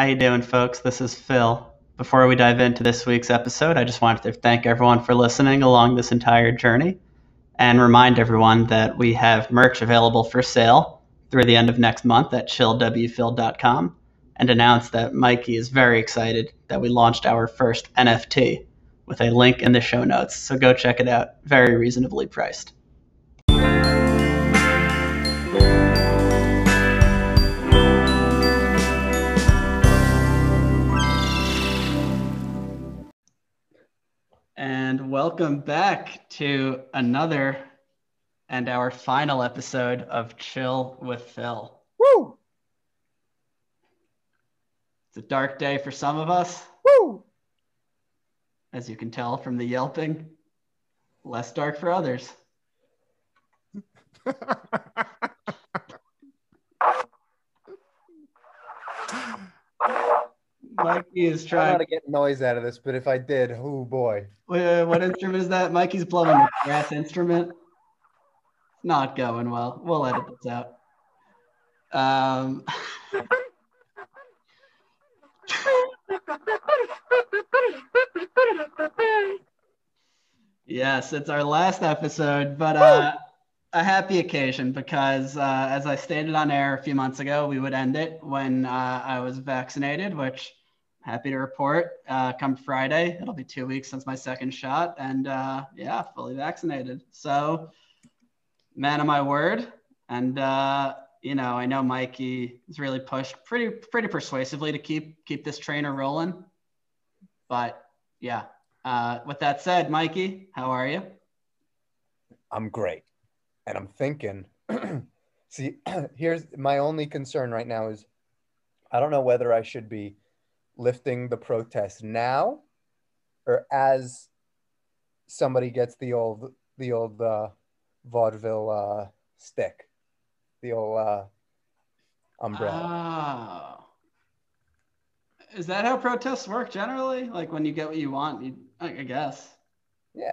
How you doing, folks? This is Phil. Before we dive into this week's episode, I just wanted to thank everyone for listening along this entire journey and remind everyone that we have merch available for sale through the end of next month at chillwphil.com and announce that Mikey is very excited that we launched our first NFT with a link in the show notes. So go check it out. Very reasonably priced. And welcome back to another and our final episode of Chill with Phil. Woo! It's a dark day for some of us, Woo! as you can tell from the yelping. Less dark for others. Is I don't know trying. to get noise out of this, but if I did, oh boy. Wait, what instrument is that? Mikey's blowing a brass instrument. Not going well. We'll edit this out. Um, yes, it's our last episode, but uh, a happy occasion because, uh, as I stated on air a few months ago, we would end it when uh, I was vaccinated, which happy to report uh, come friday it'll be two weeks since my second shot and uh, yeah fully vaccinated so man of my word and uh, you know i know mikey is really pushed pretty pretty persuasively to keep keep this trainer rolling but yeah uh, with that said mikey how are you I'm great. And I'm thinking, see, here's my only concern right now is I don't know whether I should be lifting the protest now or as somebody gets the old the old uh, vaudeville uh, stick, the old uh, umbrella. oh is that how protests work generally like when you get what you want you i guess yeah,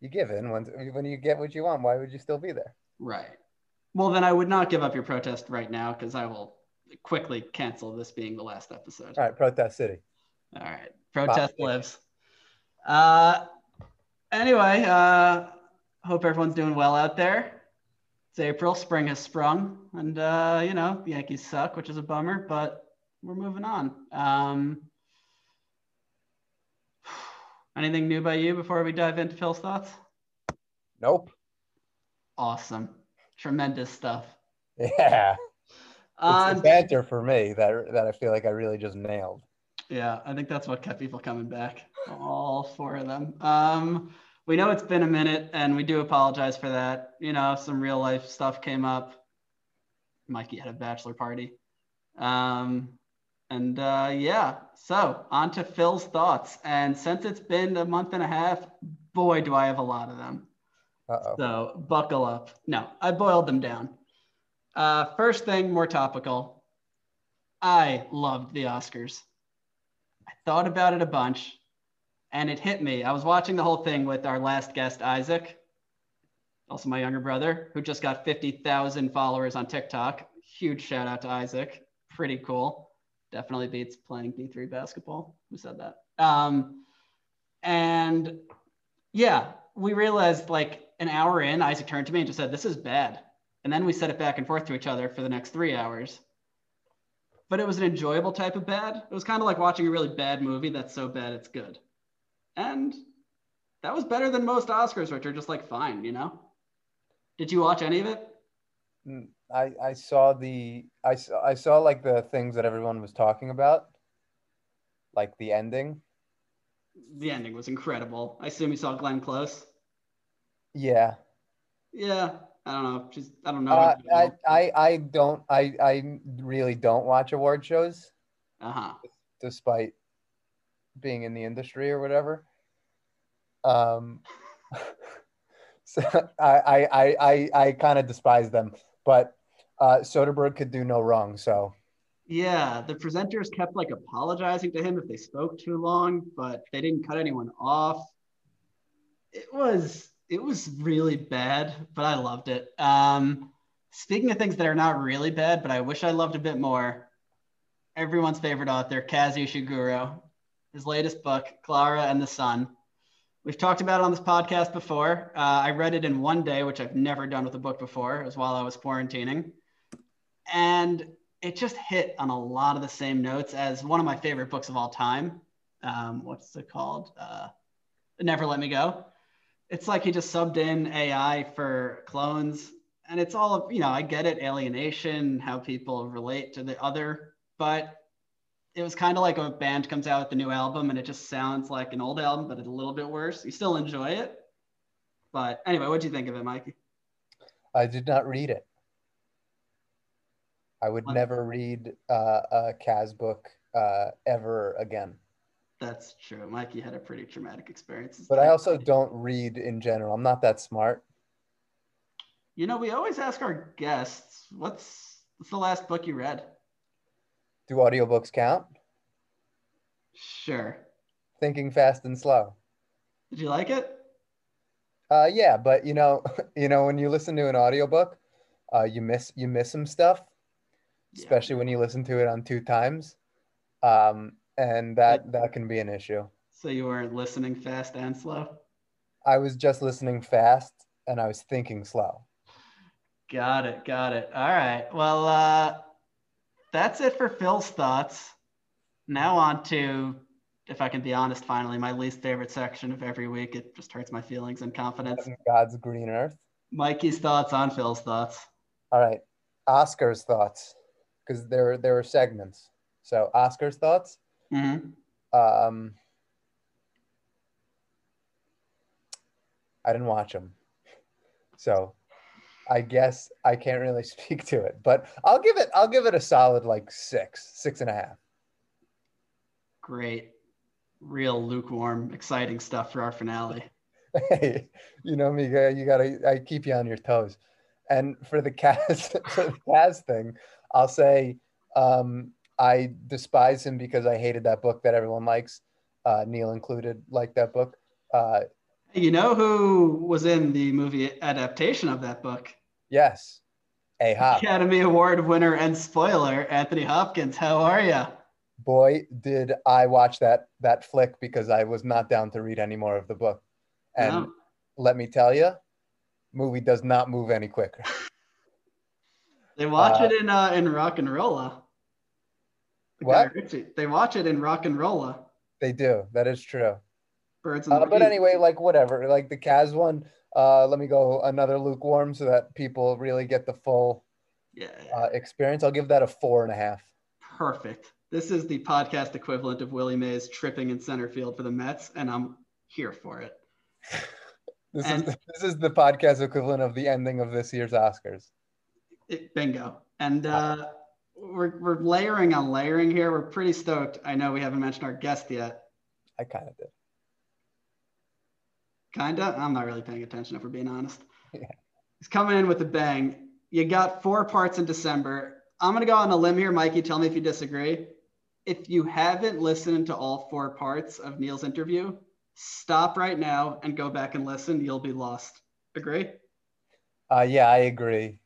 you give in when when you get what you want. Why would you still be there? Right. Well, then I would not give up your protest right now because I will quickly cancel this being the last episode. All right, protest city. All right. Protest lives. Uh, anyway, uh, hope everyone's doing well out there. It's April, spring has sprung, and uh, you know the Yankees suck, which is a bummer, but we're moving on. Um, anything new by you before we dive into Phil's thoughts? Nope. Awesome, tremendous stuff. Yeah. It's On the banter for me that that I feel like I really just nailed. Yeah, I think that's what kept people coming back. All four of them. Um, we know it's been a minute, and we do apologize for that. You know, some real life stuff came up. Mikey had a bachelor party. Um, and uh, yeah, so on to Phil's thoughts. And since it's been a month and a half, boy, do I have a lot of them. Uh-oh. So buckle up. No, I boiled them down. Uh, first thing, more topical. I loved the Oscars. I thought about it a bunch and it hit me. I was watching the whole thing with our last guest, Isaac, also my younger brother, who just got 50,000 followers on TikTok. Huge shout out to Isaac. Pretty cool. Definitely beats playing D3 basketball. Who said that? Um, and yeah, we realized like an hour in, Isaac turned to me and just said, This is bad. And then we said it back and forth to each other for the next three hours. But it was an enjoyable type of bad. It was kind of like watching a really bad movie that's so bad it's good. And that was better than most Oscars, which are just like fine, you know? Did you watch any of it? Mm, I I saw the I saw, I saw like the things that everyone was talking about, like the ending. The ending was incredible. I assume you saw Glenn Close. Yeah. Yeah, I don't know. She's I don't know. Uh, I, I I don't I I really don't watch award shows uh huh. despite being in the industry or whatever. Um, so I I I I, I kind of despise them, but uh, Soderbergh could do no wrong. So Yeah, the presenters kept like apologizing to him if they spoke too long, but they didn't cut anyone off. It was it was really bad, but I loved it. Um, speaking of things that are not really bad, but I wish I loved a bit more. everyone's favorite author, Kazuo Ishiguro. His latest book, Klara and the Sun. We've talked about it on this podcast before. Uh, I read it in one day, which I've never done with a book before. It was while I was quarantining. And it just hit on a lot of the same notes as one of my favorite books of all time. Um, what's it called? Uh, Never Let Me Go. It's like he just subbed in AI for clones. And it's all, you know, I get it, alienation, how people relate to the other, but it was kind of like a band comes out with the new album and it just sounds like an old album, but it's a little bit worse. You still enjoy it. But anyway, what do you think of it, Mikey? I did not read it. I would What? never read uh, a Kaz book uh, ever again. That's true. Mikey had a pretty traumatic experience. But I also don't read in general. I'm not that smart. You know, we always ask our guests, what's what's the last book you read? Do audiobooks count? Sure. Thinking fast and slow. Did you like it? Uh, yeah, but you know, you know, when you listen to an audiobook, uh, you miss you miss some stuff, Yeah. especially when you listen to it on two times, um, and that that can be an issue. So you weren't listening fast and slow? I was just listening fast and I was thinking slow. Got it. Got it. All right. Well, uh, that's it for Phil's thoughts. Now on to, if I can be honest, finally, my least favorite section of every week. It just hurts my feelings and confidence. God's green earth. Mikey's thoughts on Phil's thoughts. All right, Oscar's thoughts, because there there were segments. So Oscar's thoughts. Hmm Um, I didn't watch them, so I guess I can't really speak to it. But I'll give it I'll give it a solid like six, six and a half. Great. Real lukewarm, exciting stuff for our finale. Hey, you know me, you gotta I keep you on your toes. And for the Kaz for the Kaz thing, I'll say um, I despise him because I hated that book that everyone likes. Uh, Neil included, liked that book. Uh, You know who was in the movie adaptation of that book? yes, a hop. Academy Award winner and spoiler, Anthony Hopkins. How are you? Boy, did I watch that that flick because I was not down to read any more of the book. And No. let me tell you, movie does not move any quicker. They watch Uh, it in uh, in Rock and Rolla. What? They watch it in Rock and Rolla. They do. That is true. Birds Uh, but anyway, like whatever. Like the Kaz one, uh, let me go another lukewarm so that people really get the full yeah, uh, experience. I'll give that a four and a half. perfect. This is the podcast equivalent of Willie Mays tripping in center field for the Mets, and I'm here for it. This And- is the, this is the podcast equivalent of the ending of this year's Oscars. It- bingo. And uh, we're, we're layering on layering here. We're pretty stoked. I know we haven't mentioned our guest yet. I kind of did. Kinda. I'm not really paying attention if we're being honest. Yeah. He's coming in with a bang. You got four parts in December. I'm gonna go on a limb here, Mikey. Tell me if you disagree. If you haven't listened to all four parts of Neil's interview, stop right now and go back and listen. You'll be lost. Agree? Uh, yeah, I agree.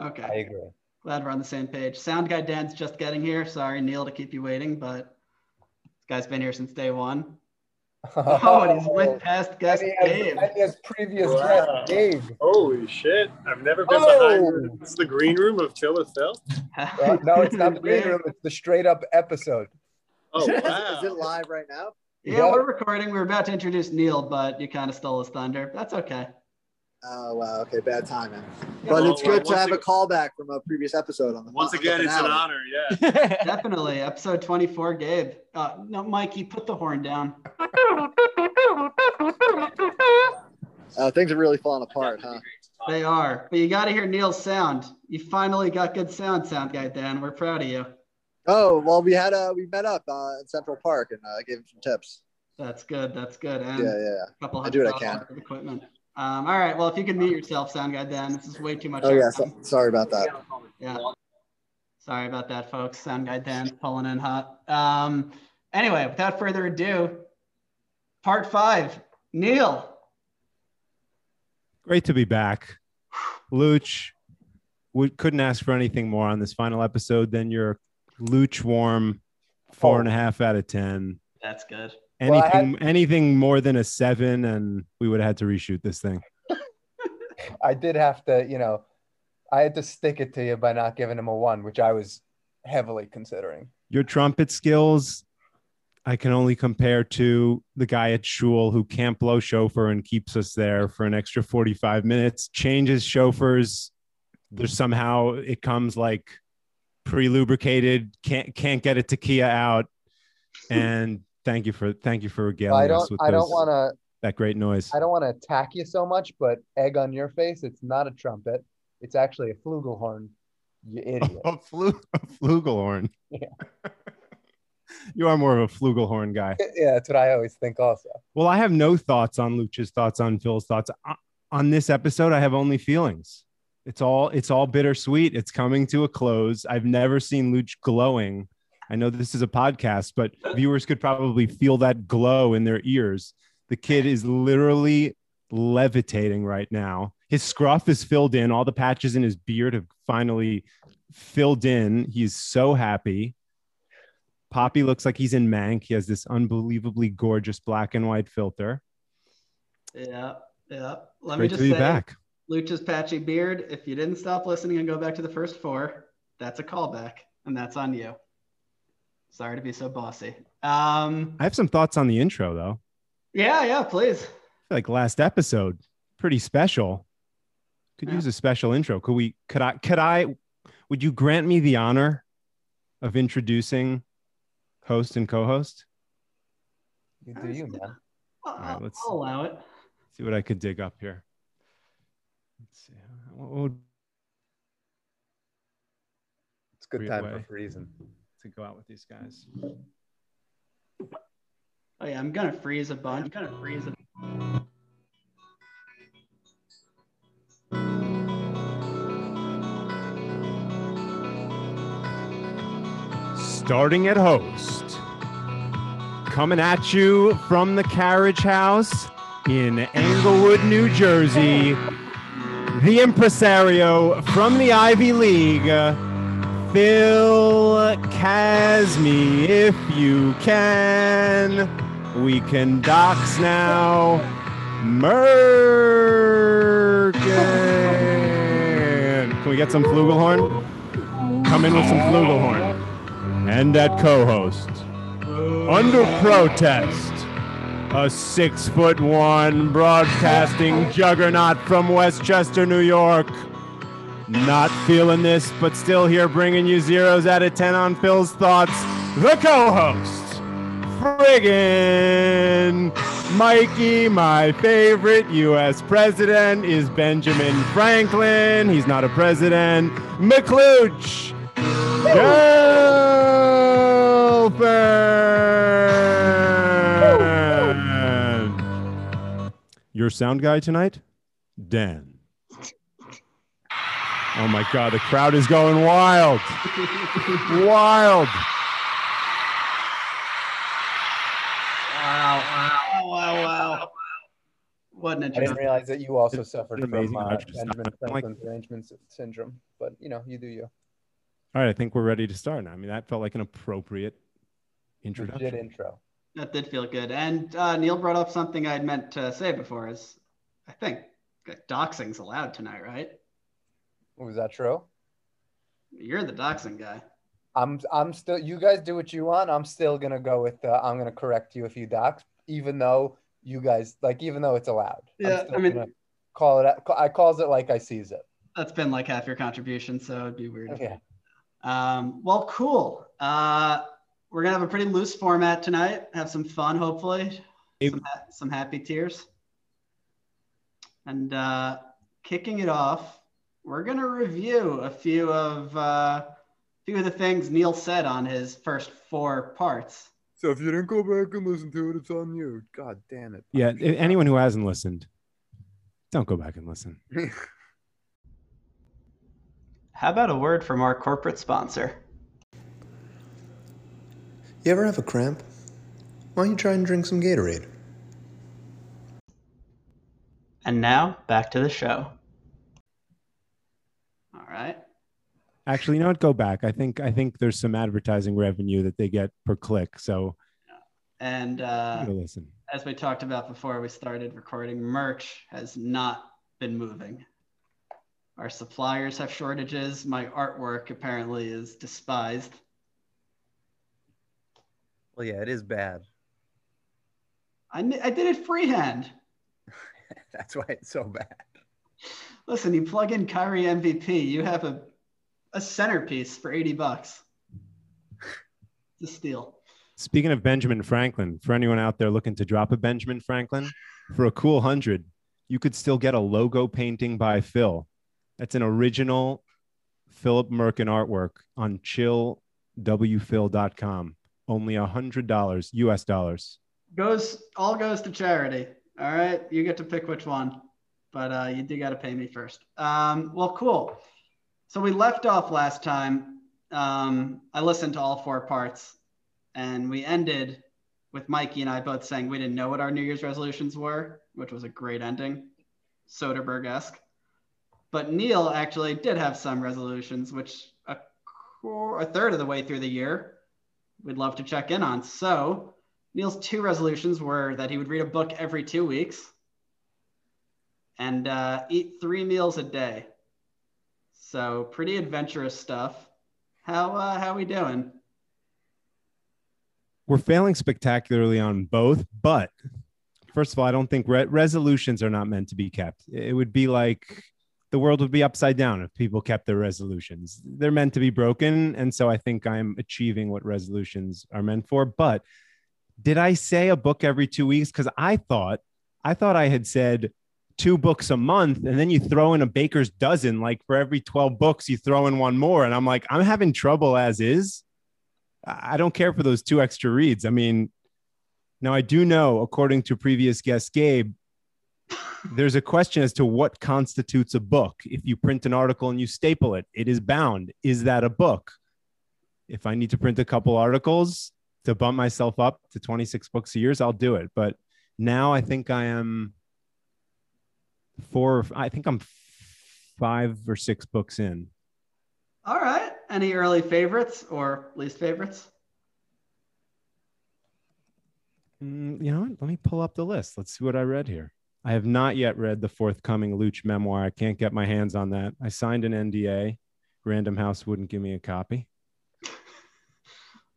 Okay. I agree. Glad we're on the same page. Sound guy Dan's just getting here. Sorry, Neil, to keep you waiting, but this guy's been here since day one. Oh, and he's with past guest And has- Dave. and he has previous Wow. guest Dave. Holy shit! I've never been Oh! behind. This is the green room of Chill with Phil. No, it's not the green room. It's the straight up episode. Oh Is it- wow! Is it live right now? Yeah, Yeah. we're recording. We were about to introduce Neil, but you kind of stole his thunder. That's okay. Oh wow, okay, bad timing. But well, it's good to have a ag- callback from a previous episode on the Once on the again, it's an honor. Yeah. Definitely. Episode 24, Gabe. Uh, no, Mikey, put the horn down. Uh, things are really falling apart, huh? They are. But you got to hear Neil's sound. You finally got good sound, sound guy Dan. We're proud of you. Oh well, we had uh we met up uh, in Central Park and uh, I gave him some tips. That's good. That's good. And Yeah, yeah. a couple I do what I can. equipment. Um, all right. Well, if you can mute yourself, sound guy Dan. This is way too much. Oh yeah, so, sorry about that. Yeah. Sorry about that, folks. Sound guy Dan pulling in hot. Um, anyway, without further ado, part five. Neil. Great to be back. Luch, we couldn't ask for anything more on this final episode than your lukewarm, four and a half out of ten. That's good. Well, I Anything anything more than a seven, and we would have had to reshoot this thing. I did have to, you know, I had to stick it to you by not giving him a one, which I was heavily considering. Your trumpet skills, I can only compare to the guy at Shul who can't blow shofar and keeps us there for an extra 45 minutes, changes shofars. There's somehow it comes like pre-lubricated, can't can't get a tekiah out. And thank you for thank you for regaling I us don't with I don't want to that great noise. I don't want to attack you so much, but egg on your face, it's not a trumpet. It's actually a flugelhorn. You idiot. flu- a flugelhorn. Yeah. you are more of a flugelhorn guy. yeah, that's what I always think also. Well, I have no thoughts on Lucha's thoughts on Phil's thoughts on this episode. I have only feelings. It's all it's all bittersweet. It's coming to a close. I've never seen Luch glowing. I know this is a podcast, but viewers could probably feel that glow in their ears. The kid is literally levitating right now. His scruff is filled in. All the patches in his beard have finally filled in. He's so happy. Poppy looks like he's in Mank. He has this unbelievably gorgeous black and white filter. Yeah, yeah. Let Great me to just be say, back. Lucha's patchy beard. If you didn't stop listening and go back to the first four, that's a callback, and that's on you. Sorry to be so bossy. Um, I have some thoughts on the intro though. yeah, yeah, please. I feel like last episode, pretty special. Could Yeah. use a special intro. Could we? Could I? Could I? Would you grant me the honor of introducing host and co-host? You do you, man. I'll, let's- I'll allow it. See what I could dig up here. Let's see. What would It's a good time way. for freezing. To go out with these guys? Oh yeah, I'm gonna freeze a bunch. I'm gonna freeze a. starting at host. Coming at you from the carriage house in Englewood, New Jersey. The impresario from the Ivy League, Phil Casmi, if you can. We can dox now. Merkin. Can we get some flugelhorn? Come in with some flugelhorn and that co-host under protest a six foot one broadcasting juggernaut from westchester new york not feeling this but still here bringing you zeros out of 10 on phil's thoughts. The co-host friggin mikey my favorite us president is benjamin franklin. He's not a president. Mcclooch. Your sound guy tonight, Dan. Oh my God, the crowd is going wild. Wild. Wow! Wow! Wow! Wow! What an I didn't realize that you also suffered an from uh. Benjamin I'm like- arrangement syndrome, but you know, you do you. All right, I think we're ready to start. I mean, that felt like an appropriate Legit introduction. intro. That did feel good. And uh, Neil brought up something I'd meant to say before. Is I think doxing's allowed tonight, right? Was that true? You're the doxing guy. I'm I'm still you guys do what you want. I'm still gonna go with uh, I'm gonna correct you if you dox, even though you guys like even though it's allowed. Yeah, I mean- call it I calls it like I sees it. That's been like half your contribution, so it'd be weird. if Yeah. Um, well, cool. Uh, we're gonna have a pretty loose format tonight. Have some fun, hopefully. Some, ha- some happy tears. And uh, kicking it off, we're gonna review a few of uh, few of the things Neil said on his first four parts. So if you didn't go back and listen to it, it's on you. God damn it. Yeah, a- anyone who hasn't listened, don't go back and listen. How about a word from our corporate sponsor? You ever have a cramp? Why don't you try and drink some Gatorade? And now back to the show. All right. Actually, you know what? Go back. I think I think there's some advertising revenue that they get per click. So And uh, listen. as we talked about before we started recording, merch has not been moving. Our suppliers have shortages. My artwork apparently is despised. Well, yeah, it is bad. I I did it freehand. That's why it's so bad. Listen, you plug in Kyrie MVP, you have a, a centerpiece for 80 bucks. It's a steal. Speaking of Benjamin Franklin, for anyone out there looking to drop a Benjamin Franklin for a cool hundred, you could still get a logo painting by Phil. That's an original Philip Merkin artwork on chillwphil.com. Only a hundred dollars US dollars. Goes all goes to charity. All right, you get to pick which one, but uh, you do got to pay me first. Um, well, cool. So we left off last time. Um, I listened to all four parts, and we ended with Mikey and I both saying we didn't know what our New Year's resolutions were, which was a great ending, Soderbergh esque. But Neil actually did have some resolutions, which a, a third of the way through the year, we'd love to check in on. So Neil's two resolutions were that he would read a book every two weeks and uh, eat three meals a day. So pretty adventurous stuff. How uh, how we doing? We're failing spectacularly on both, but first of all, I don't think re- resolutions are not meant to be kept. It would be like the world would be upside down if people kept their resolutions. They're meant to be broken. And so I think I'm achieving what resolutions are meant for. But did I say a book every two weeks? Because I thought, I thought I had said two books a month and then you throw in a baker's dozen like for every 12 books you throw in one more and i'm like i'm having trouble as is. I don't care for those two extra reads. I mean now i do know according to previous guest gabe there's a question as to what constitutes a book. If you print an article and you staple it it is bound. Is that a book? If i need to print a couple articles to bump myself up to 26 books a year i'll do it. But now i think i am four i think i'm five or six books in. All right. Any early favorites or least favorites? Mm, you know what? let me pull up the list. Let's see what i read here. I have not yet read the forthcoming luch memoir. I can't get my hands on that. I signed an nda random house wouldn't give me a copy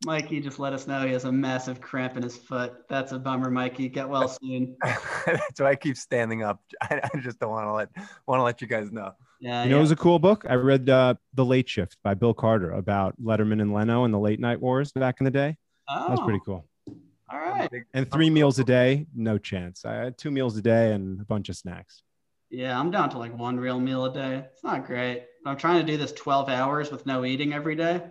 Mikey just let us know he has a massive cramp in his foot. That's a bummer, Mikey. Get well soon. That's why I keep standing up. I, I just don't want to let want to let you guys know. Yeah, you know, yeah. it was a cool book. I read uh, The Late Shift by Bill Carter about Letterman and Leno and the late night wars back in the day. Oh. That was Oh, pretty cool. All right. And three meals a day, no chance. I had two meals a day and a bunch of snacks. Yeah, I'm down to like one real meal a day. It's not great. I'm trying to do this 12 hours with no eating every day.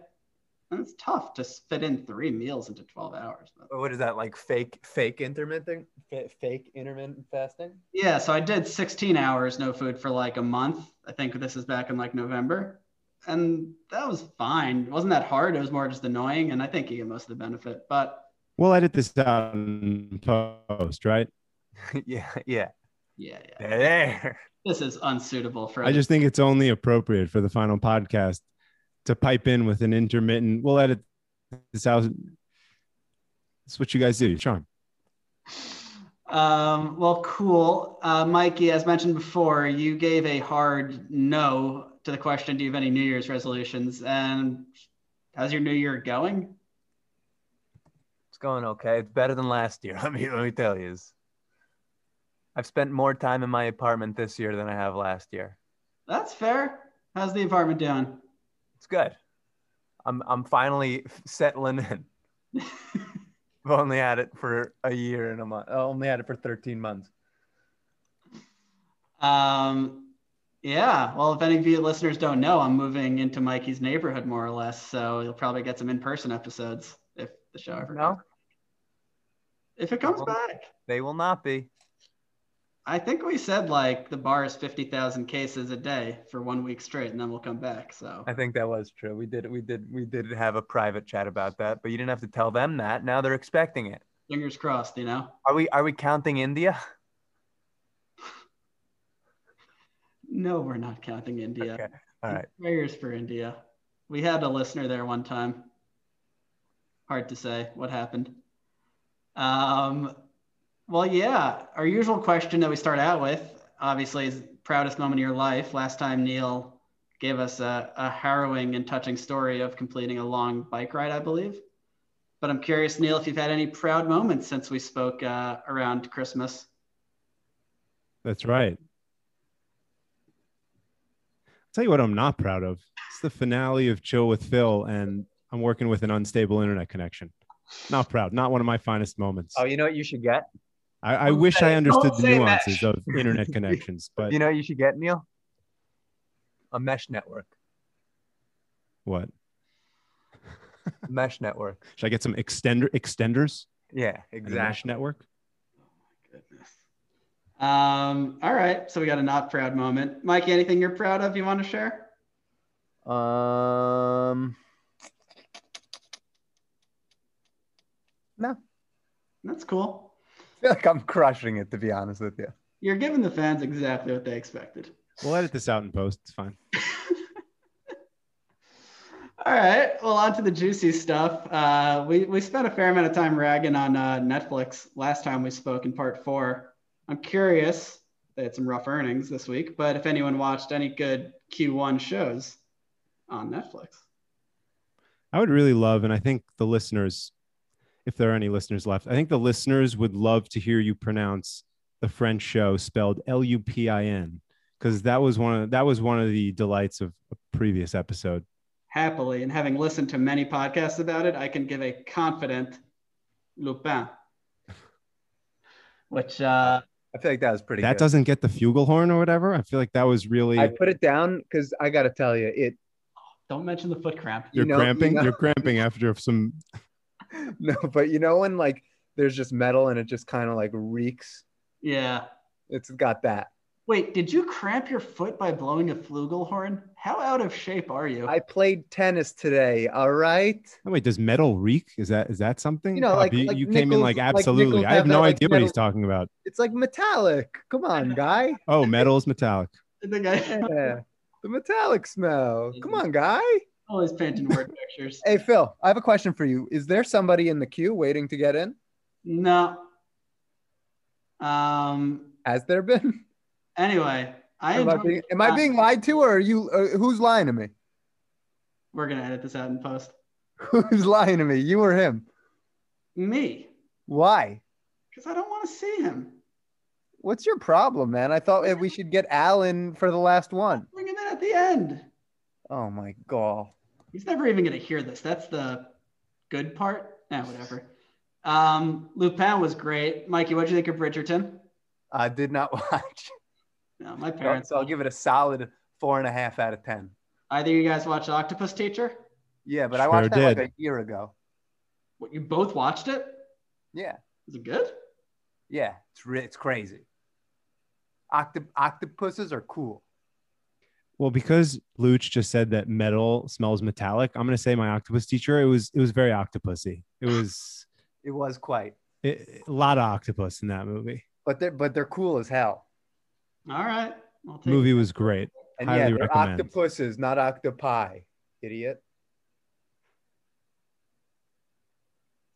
And it's tough to fit in three meals into 12 hours. But What is that like? Fake fake intermittent fa- fake intermittent fasting? yeah, so I did 16 hours no food for like a month. I think this is back in like November. And that was fine. It wasn't that hard. It was more just annoying. And I think you get most of the benefit. But We'll edit this out in post, right? yeah, yeah. yeah, yeah. There. This is unsuitable for I just think it's only appropriate for the final podcast to pipe in with an intermittent. We'll edit this out. That's what you guys do. Charm. Um, well, cool. Uh, Mikey, as mentioned before, you gave a hard no to the question Do you have any New Year's resolutions? And how's your new year going? It's going okay. It's better than last year. Let me let me tell you. I've spent more time in my apartment this year than I have last year. That's fair. How's the apartment doing? It's good. I'm I'm finally settling in. I've only had it for a year and a month. I only had it for 13 months. Um, yeah. Well, if any of you listeners don't know, I'm moving into Mikey's neighborhood more or less. So you'll probably get some in person episodes if the show ever No, If it comes back. they will not be. I think we said like the bar is 50,000 cases a day for one week straight, and then we'll come back. So I think that was true. We did we did we did have a private chat about that, but you didn't have to tell them that. Now they're expecting it. fingers crossed, you know? Are we are we counting India? No, we're not counting India. Okay. All right. Prayers for India. We had a listener there one time. Hard to say what happened. Um, well, yeah, our usual question that we start out with, obviously, is proudest moment of your life. Last time Neil gave us a, a harrowing and touching story of completing a long bike ride, I believe. But I'm curious, Neil, if you've had any proud moments since we spoke uh, around Christmas. That's right. I'll tell you what I'm not proud of. It's the finale of Chill with Phil, and I'm working with an unstable internet connection. Not proud. Not one of my finest moments. Oh, you know what you should get? I, I wish I understood the nuances mesh. of internet connections, but You know what you should get, Neil? A mesh network. what? mesh network. Should I get some extender extenders? Yeah, and a mesh exactly. network. Goodness. Um, all right, so we got a not proud moment. Mike, anything you're proud of you want to share? Um, no, That's cool. I feel like I'm crushing it to be honest with you. You're giving the fans exactly what they expected. We'll edit this out in post. It's fine. All right. Well, on to the juicy stuff. Uh, we, we spent a fair amount of time ragging on uh, Netflix last time we spoke in part four. I'm curious, they had some rough earnings this week, but if anyone watched any good Q1 shows on Netflix. I would really love, and I think the listeners, if there are any listeners left, I think the listeners would love to hear you pronounce the French show spelled L U P I N, because that was one of that was one of the delights of a previous episode. Happily, and having listened to many podcasts about it, I can give a confident Lupin, which uh, I feel like that was pretty. that good. doesn't get the flugelhorn or whatever. I feel like that was really I put it down because I got to tell you, it. don't mention the foot cramp. you you're know- you cramping. know- You're cramping after some. No, but you know when like there's just metal and it just kind of like reeks. Yeah. It's got that. Wait, did you cramp your foot by blowing a flugelhorn? How out of shape are you? I played tennis today. All right. Oh, wait, does metal reek? Is that is that something? You know, like- you, like you came in like like absolutely. nickels I have have no that, like, idea what he's talking about. It's like metallic. Come on, guy. Oh, metal is metallic. I think Yeah. The metallic smell. Come on, guy. Always painting word pictures. Hey, Phil, I have a question for you. Is there somebody in the queue waiting to get in? No. Um. Has there been? Anyway, I Am I being, am I being lied to, or are you? Uh, who's lying to me? We're gonna edit this out in post. Who's lying to me? You or him? Me, Why? because I don't want to see him. What's your problem, man? I thought we should get Alan for the last one. Bring him in at the end. Oh my god. He's never even gonna hear this. That's the good part. Yeah, whatever. Um, Lupin was great. Mikey, what'd you think of Bridgerton? I did not watch. No, my parents. So I'll give it a solid four and a half out of ten. Either you guys watched Octopus Teacher? Yeah, but I watched that like a year ago. What, you both watched it? Yeah, Is it good? yeah, it's re- it's crazy. Octop- octopuses are cool. Well, because Luch just said that metal smells metallic, I'm gonna say my octopus teacher. It was it was very octopusy. It was It was quite, it, a lot of octopus in that movie. but they're but they're cool as hell. All right. I'll take Movie it. was great. And Highly yeah, recommend. octopuses, not octopi. Idiot.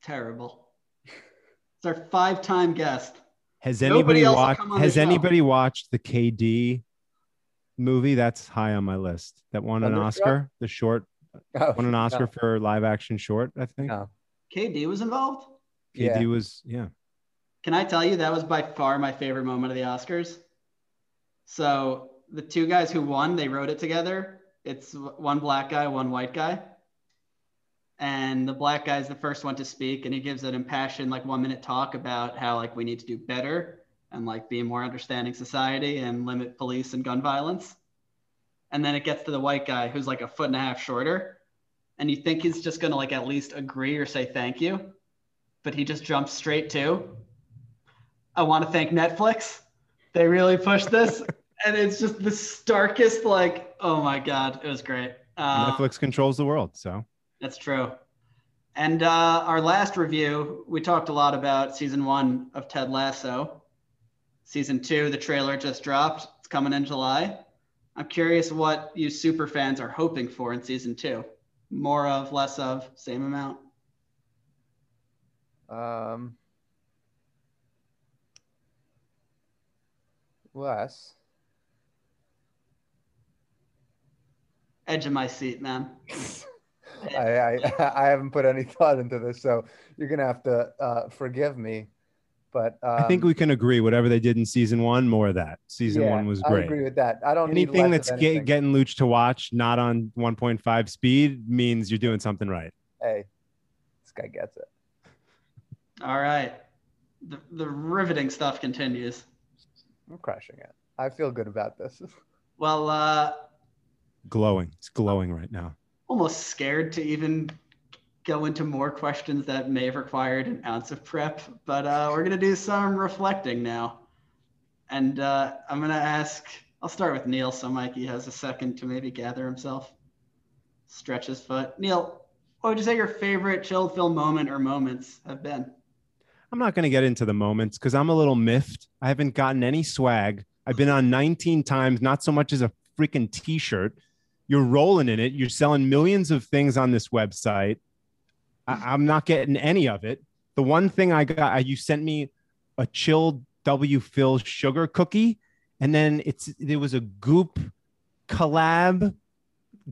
terrible. It's our five-time guest. Has Nobody anybody watched? come on the Has anybody watched the KD movie? That's high on my list. That won an Thunderstruck? Oscar. The short Oh, won an Oscar no. for live action short. I think No. KD was involved. KD Yeah. was yeah. Can I tell you that was by far my favorite moment of the Oscars? So the two guys who won, they wrote it together. It's one black guy, one white guy. And the black guy's the first one to speak, and he gives an impassioned, like one minute talk about how like we need to do better and like be a more understanding society and limit police and gun violence. And then it gets to the white guy who's like a foot and a half shorter. And you think he's just gonna like at least agree or say thank you. But he just jumps straight to I want to thank Netflix. They really pushed this. and it's just the starkest, like, oh my God, it was great. Uh, Netflix controls the world, so That's true. And uh, our last review, we talked a lot about season one of Ted Lasso. Season two, the trailer just dropped. It's coming in July. I'm curious what you super fans are hoping for in season two. More of, less of, same amount. Um, less. Edge of my seat, man. I, I I haven't put any thought into this, so you're gonna have to uh, forgive me. But um, I think we can agree. Whatever they did in season one, more of that. Season yeah, one was great. I agree with that. I don't Anything need that's of get, getting Luch to watch, not on 1.5 speed, means you're doing something right. Hey, this guy gets it. All right. The, the riveting stuff continues. I'm crushing it. I feel good about this. Well, uh, Glowing. It's glowing right now. almost scared to even go into more questions that may have required an ounce of prep, but uh, we're going to do some reflecting now. And uh, I'm going to ask, I'll start with Neil so Mikey has a second to maybe gather himself, stretch his foot. Neil, what would you say your favorite chill film moment or moments have been? I'm not going to get into the moments because I'm a little miffed. I haven't gotten any swag. I've been on 19 times, not so much as a freaking t shirt. You're rolling in it. You're selling millions of things on this website. I- I'm not getting any of it. The one thing I got, uh, you sent me a chilled W Phil sugar cookie, and then it's there was a Goop collab,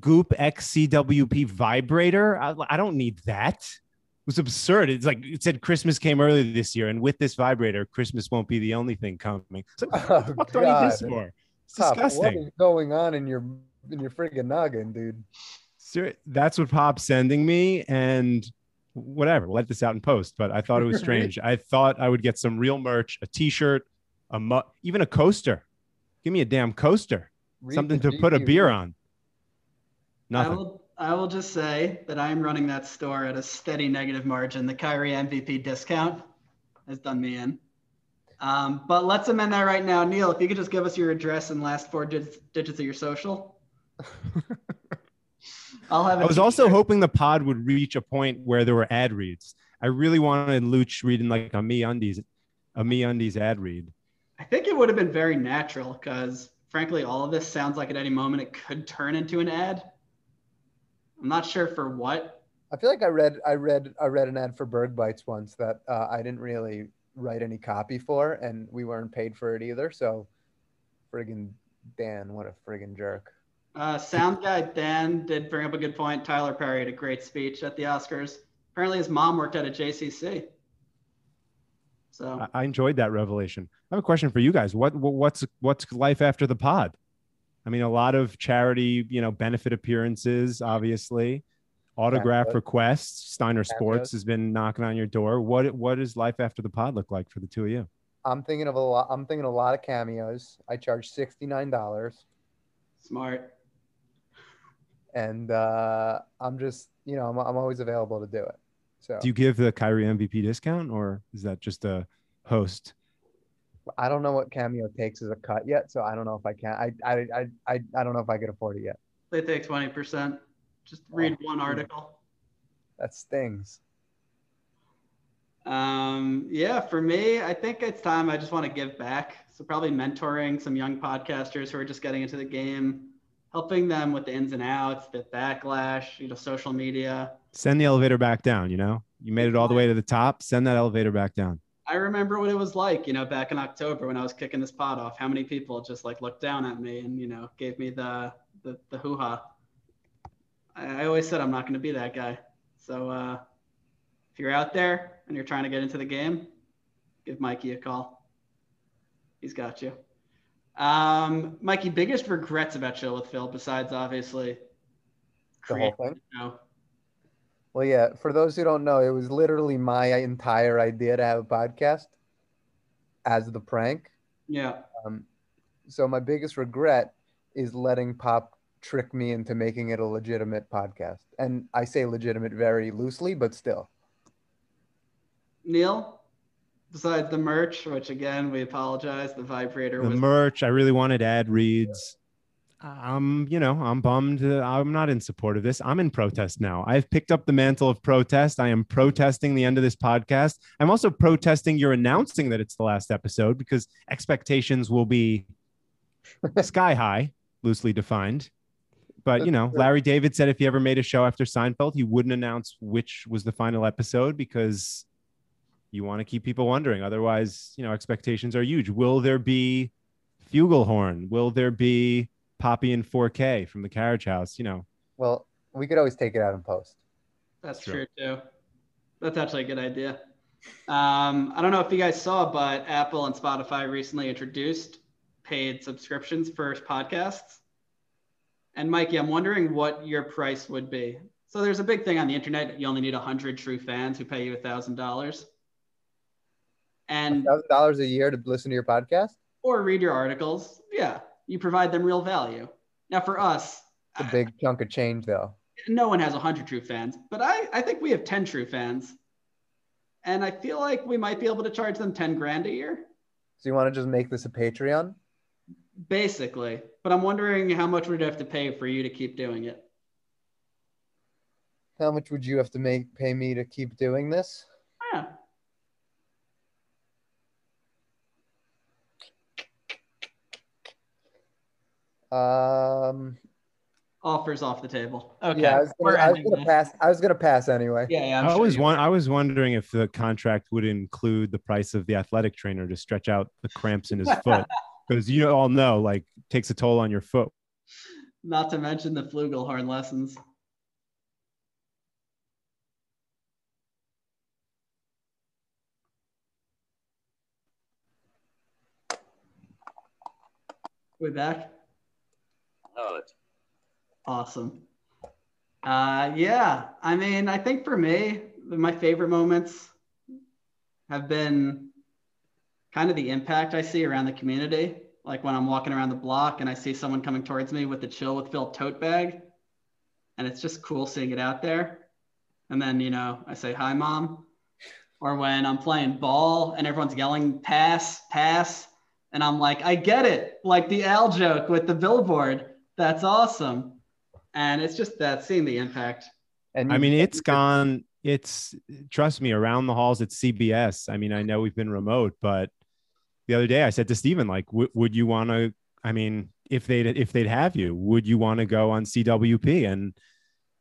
Goop XCWP vibrator. I, I don't need that It was absurd. It's like it said Christmas came earlier this year, and with this vibrator, Christmas won't be the only thing coming. So what Oh, fuck do I need this for? It's Pop, disgusting. what is going on in your in your friggin' noggin, dude? Ser- That's what Pop's sending me, and whatever. Let this out in post. But I thought it was strange. I thought I would get some real merch, a T-shirt, a mu- even a coaster. Give me a damn coaster, Read something to put a beer on. I Nothing. will, I will just say that I am running that store at a steady negative margin. The Kyrie MVP discount has done me in. Um, but let's amend that right now. Neil, if you could just give us your address and last four digits, digits of your social. I'll have. I a was also t-shirt. hoping the pod would reach a point where there were ad reads. I really wanted Luch reading like a MeUndies, a MeUndies ad read. I think it would have been very natural because, frankly, all of this sounds like at any moment it could turn into an ad. I'm not sure for what. I feel like I read I read I read an ad for Berg Bites once that uh, I didn't really write any copy for, and we weren't paid for it either. So, friggin' Dan, what a friggin' jerk. Uh, sound guy Dan did bring up a good point. Tyler Perry had a great speech at the Oscars. Apparently, his mom worked at a JCC. So I, I enjoyed that revelation. I have a question for you guys. What, what what's what's life after the pod? I mean, a lot of charity, you know, benefit appearances, obviously, autograph Cameos. requests. Steiner Cameos. Sports has been knocking on your door. What what does life after the pod look like for the two of you? I'm thinking of a lot. I'm thinking a lot of cameos. I charge sixty nine dollars, smart. And uh, I'm just you know I'm I'm always available to do it. So Do you give the Kyrie MVP discount, or is that just a host? I don't know what cameo takes as a cut yet, so I don't know if I can. I I I I, I don't know if I could afford it yet. They take 20%. Just read one article. That stings. Um, yeah, for me, I think it's time I just want to give back. So probably mentoring some young podcasters who are just getting into the game, helping them with the ins and outs, the backlash, you know, social media. Send the elevator back down. You know, you made it all the way to the top. Send that elevator back down. I remember what it was like, you know, back in October when I was kicking this pot off. How many people just like looked down at me and you know gave me the the, the hoo ha. I, I always said I'm not going to be that guy. So uh, if you're out there and you're trying to get into the game, give Mikey a call. He's got you. Um, Mikey, biggest regrets about Chill with Phil besides obviously The whole thing. you know, Well, yeah. For those who don't know, it was literally my entire idea to have a podcast as the prank. yeah. Um, so my biggest regret is letting Pop trick me into making it a legitimate podcast, and I say legitimate very loosely, but still. Neil, besides the merch, which again we apologize, the vibrator the was merch. I really wanted ad reads. I'm, you know, I'm bummed. uh, I'm not in support of this. I'm in protest now. I've picked up the mantle of protest. I am protesting the end of this podcast. I'm also protesting you're announcing that it's the last episode because expectations will be sky high, loosely defined. But you know. Larry David said if he ever made a show after Seinfeld, he wouldn't announce which was the final episode because you want to keep people wondering. Otherwise, you know, expectations are huge. Will there be Flugelhorn? Will there be Poppy in 4K from the Carriage House? You know, Well, we could always take it out in post. That's True. true too. That's actually a good idea. Um, I don't know if you guys saw, but Apple and Spotify recently introduced paid subscriptions for podcasts. And Mikey, I'm wondering what your price would be. So there's a big thing on the internet. You only need 100 true fans who pay you $1,000. And Thousand dollars a year to listen to your podcast. or read your articles. Yeah, you provide them real value. Now for us, a big chunk of change, though. no one has 100 true fans, but I, I think we have 10 true fans. And I feel like we might be able to charge them 10 grand a year, So you want to just make this a Patreon? basically. But I'm wondering how much we'd have to pay for you to keep doing it. How much would you have to make pay me to keep doing this? Yeah. Um, Offers off the table. Okay. yeah, I was gonna, I was gonna pass. I was gonna pass anyway. Yeah, yeah. I'm I sure was one. I was wondering if the contract would include the price of the athletic trainer to stretch out the cramps in his foot, because you all know, like, takes a toll on your foot. Not to mention the flugelhorn lessons. We back? Awesome. Uh, yeah, I mean, I think for me, my favorite moments have been kind of the impact I see around the community. Like when I'm walking around the block and I see someone coming towards me with the chill with Phil tote bag, and it's just cool seeing it out there. And then, you know, I say, hi, mom. Or when I'm playing ball and everyone's yelling, pass, pass. And I'm like, I get it. Like the Al joke with the billboard. That's awesome. And it's just that seeing the impact. And I mean, it's gone. It's trust me, around the halls at CBS. I mean, I know we've been remote, but the other day I said to Steven, like, w- would you want to? I mean, if they'd if they'd have you, would you want to go on CWP? And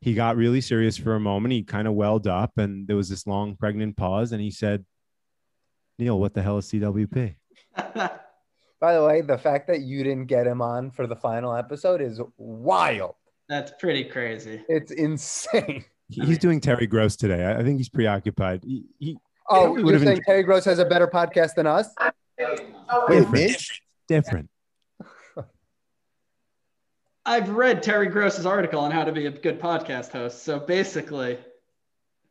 he got really serious for a moment. He kind of welled up, and there was this long pregnant pause, and he said, "Neil, what the hell is CWP?" By the way, the fact that you didn't get him on for the final episode is wild. That's pretty crazy. It's insane. He's doing Terry Gross today. I I think he's preoccupied. He, he Oh, we you're would've saying been- Terry Gross has a better podcast than us? Wait, me? different. I've read Terry Gross's article on how to be a good podcast host. So basically,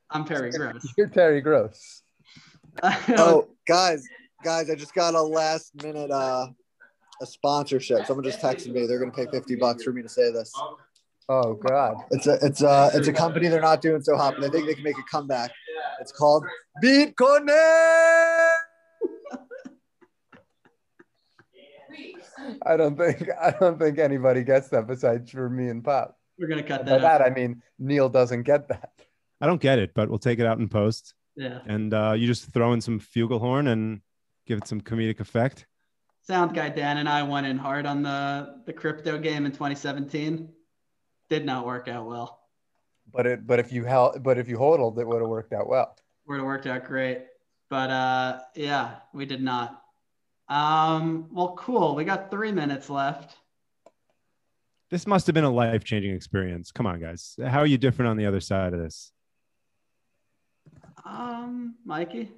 I'm Terry Gross. You're Terry Gross. Oh, guys, guys, I just got a last minute uh a sponsorship. Someone just texted me. They're gonna pay 50 bucks for me to say this. Oh God. It's a it's a it's a company they're not doing so hot, but I think they can make a comeback. It's called BitConnect. I don't think I don't think anybody gets that besides for me and Pop. We're gonna cut that. By that. that out. I mean Neil doesn't get that. I don't get it, but we'll take it out in post. Yeah. and uh, you just throw in some flugelhorn and give it some comedic effect. Sound guy Dan and I went in hard on the the crypto game in 2017. Did not work out well. But it but if you held but if you hodled, it would have worked out well. Would have worked out great. But uh yeah, we did not. Um, well, cool. We got three minutes left. This must have been a life changing experience. Come on, guys. How are you different on the other side of this? Um, Mikey.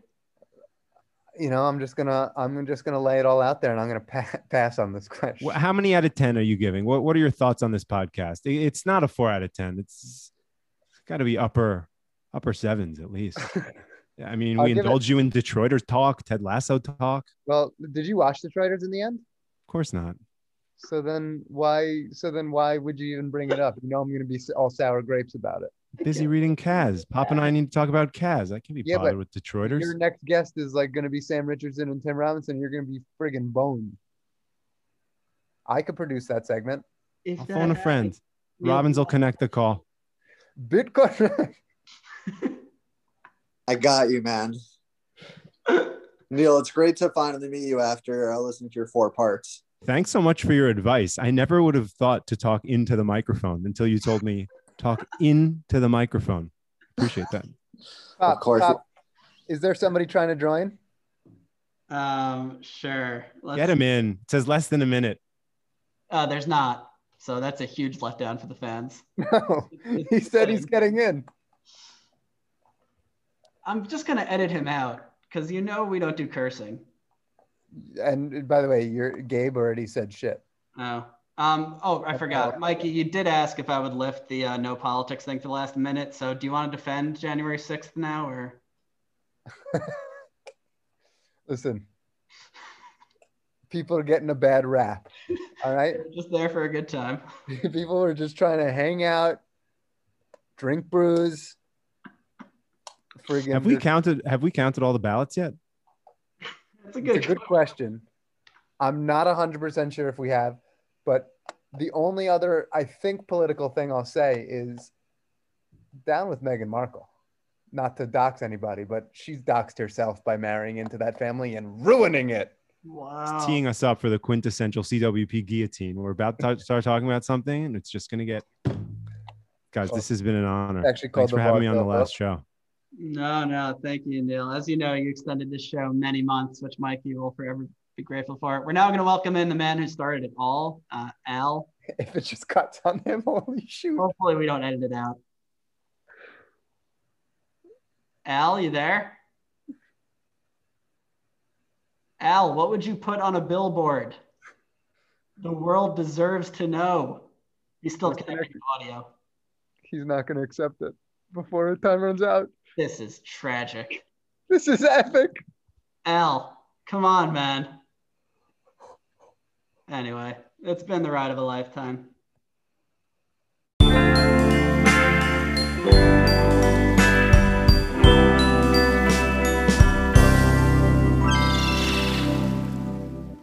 You know, I'm just gonna I'm just gonna lay it all out there, and I'm gonna pa- pass on this question. How many out of 10 are you giving? What, what are your thoughts on this podcast? It's not a four out of 10. It's, it's got to be upper, upper sevens at least. I mean, we give it- indulge you in Detroiters talk, Ted Lasso talk. Well, did you watch the Traders in the end? Of course not. So then why so then why would you even bring it up? You know I'm gonna be all sour grapes about it. Busy reading Kaz. Pop and I need to talk about Kaz. I can be Yeah, bothered but with Detroiters. Your next guest is like gonna be Sam Richardson and Tim Robinson. You're gonna be friggin' boned. I could produce that segment. If I'll that phone a friend. happens, Robbins will connect the call. Bitcoin. I got you, man. Neil, it's great to finally meet you after uh, listening to your four parts. Thanks so much for your advice. I never would have thought to talk into the microphone until you told me talk into the microphone. Appreciate that. Pop, course. Pop, is there somebody trying to join? Um, sure. Let's, Get him in. It says less than a minute. Uh, there's not. So that's a huge letdown for the fans. No, he said he's getting in. I'm just gonna edit him out because you know we don't do cursing. And by the way, your Gabe already said shit. Oh. Um, oh, I forgot. Mikey, you did ask if I would lift the uh, no politics thing for the last minute. So do you want to defend January 6th now or? Listen, people are getting a bad rap. All right, Just there for a good time. people are just trying to hang out, drink brews. Friggin' Have we just- counted have we counted all the ballots yet? That's a It's a good. good question. I'm not 100% sure if we have, but the only other, I think, political thing I'll say is down with Meghan Markle. Not to dox anybody, but she's doxed herself by marrying into that family and ruining it. Wow. Teeing us up for the quintessential CWP guillotine. We're about to start talking about something and it's just gonna get guys, this has been an honor. Actually Thanks for having me on the vaudeville last show. No, no, thank you, Neil. As you know, you extended this show many months, which Mikey will forever be grateful for. It we're now going to welcome in the man who started it all, uh, Al. If it just cuts on him, holy shoot. Hopefully, we don't edit it out. Al, you there? Al, what would you put on a billboard? The world deserves to know. He's still connecting audio. He's not going to accept it before the time runs out. This is tragic. This is epic. Al, come on, man. Anyway, it's been the ride of a lifetime.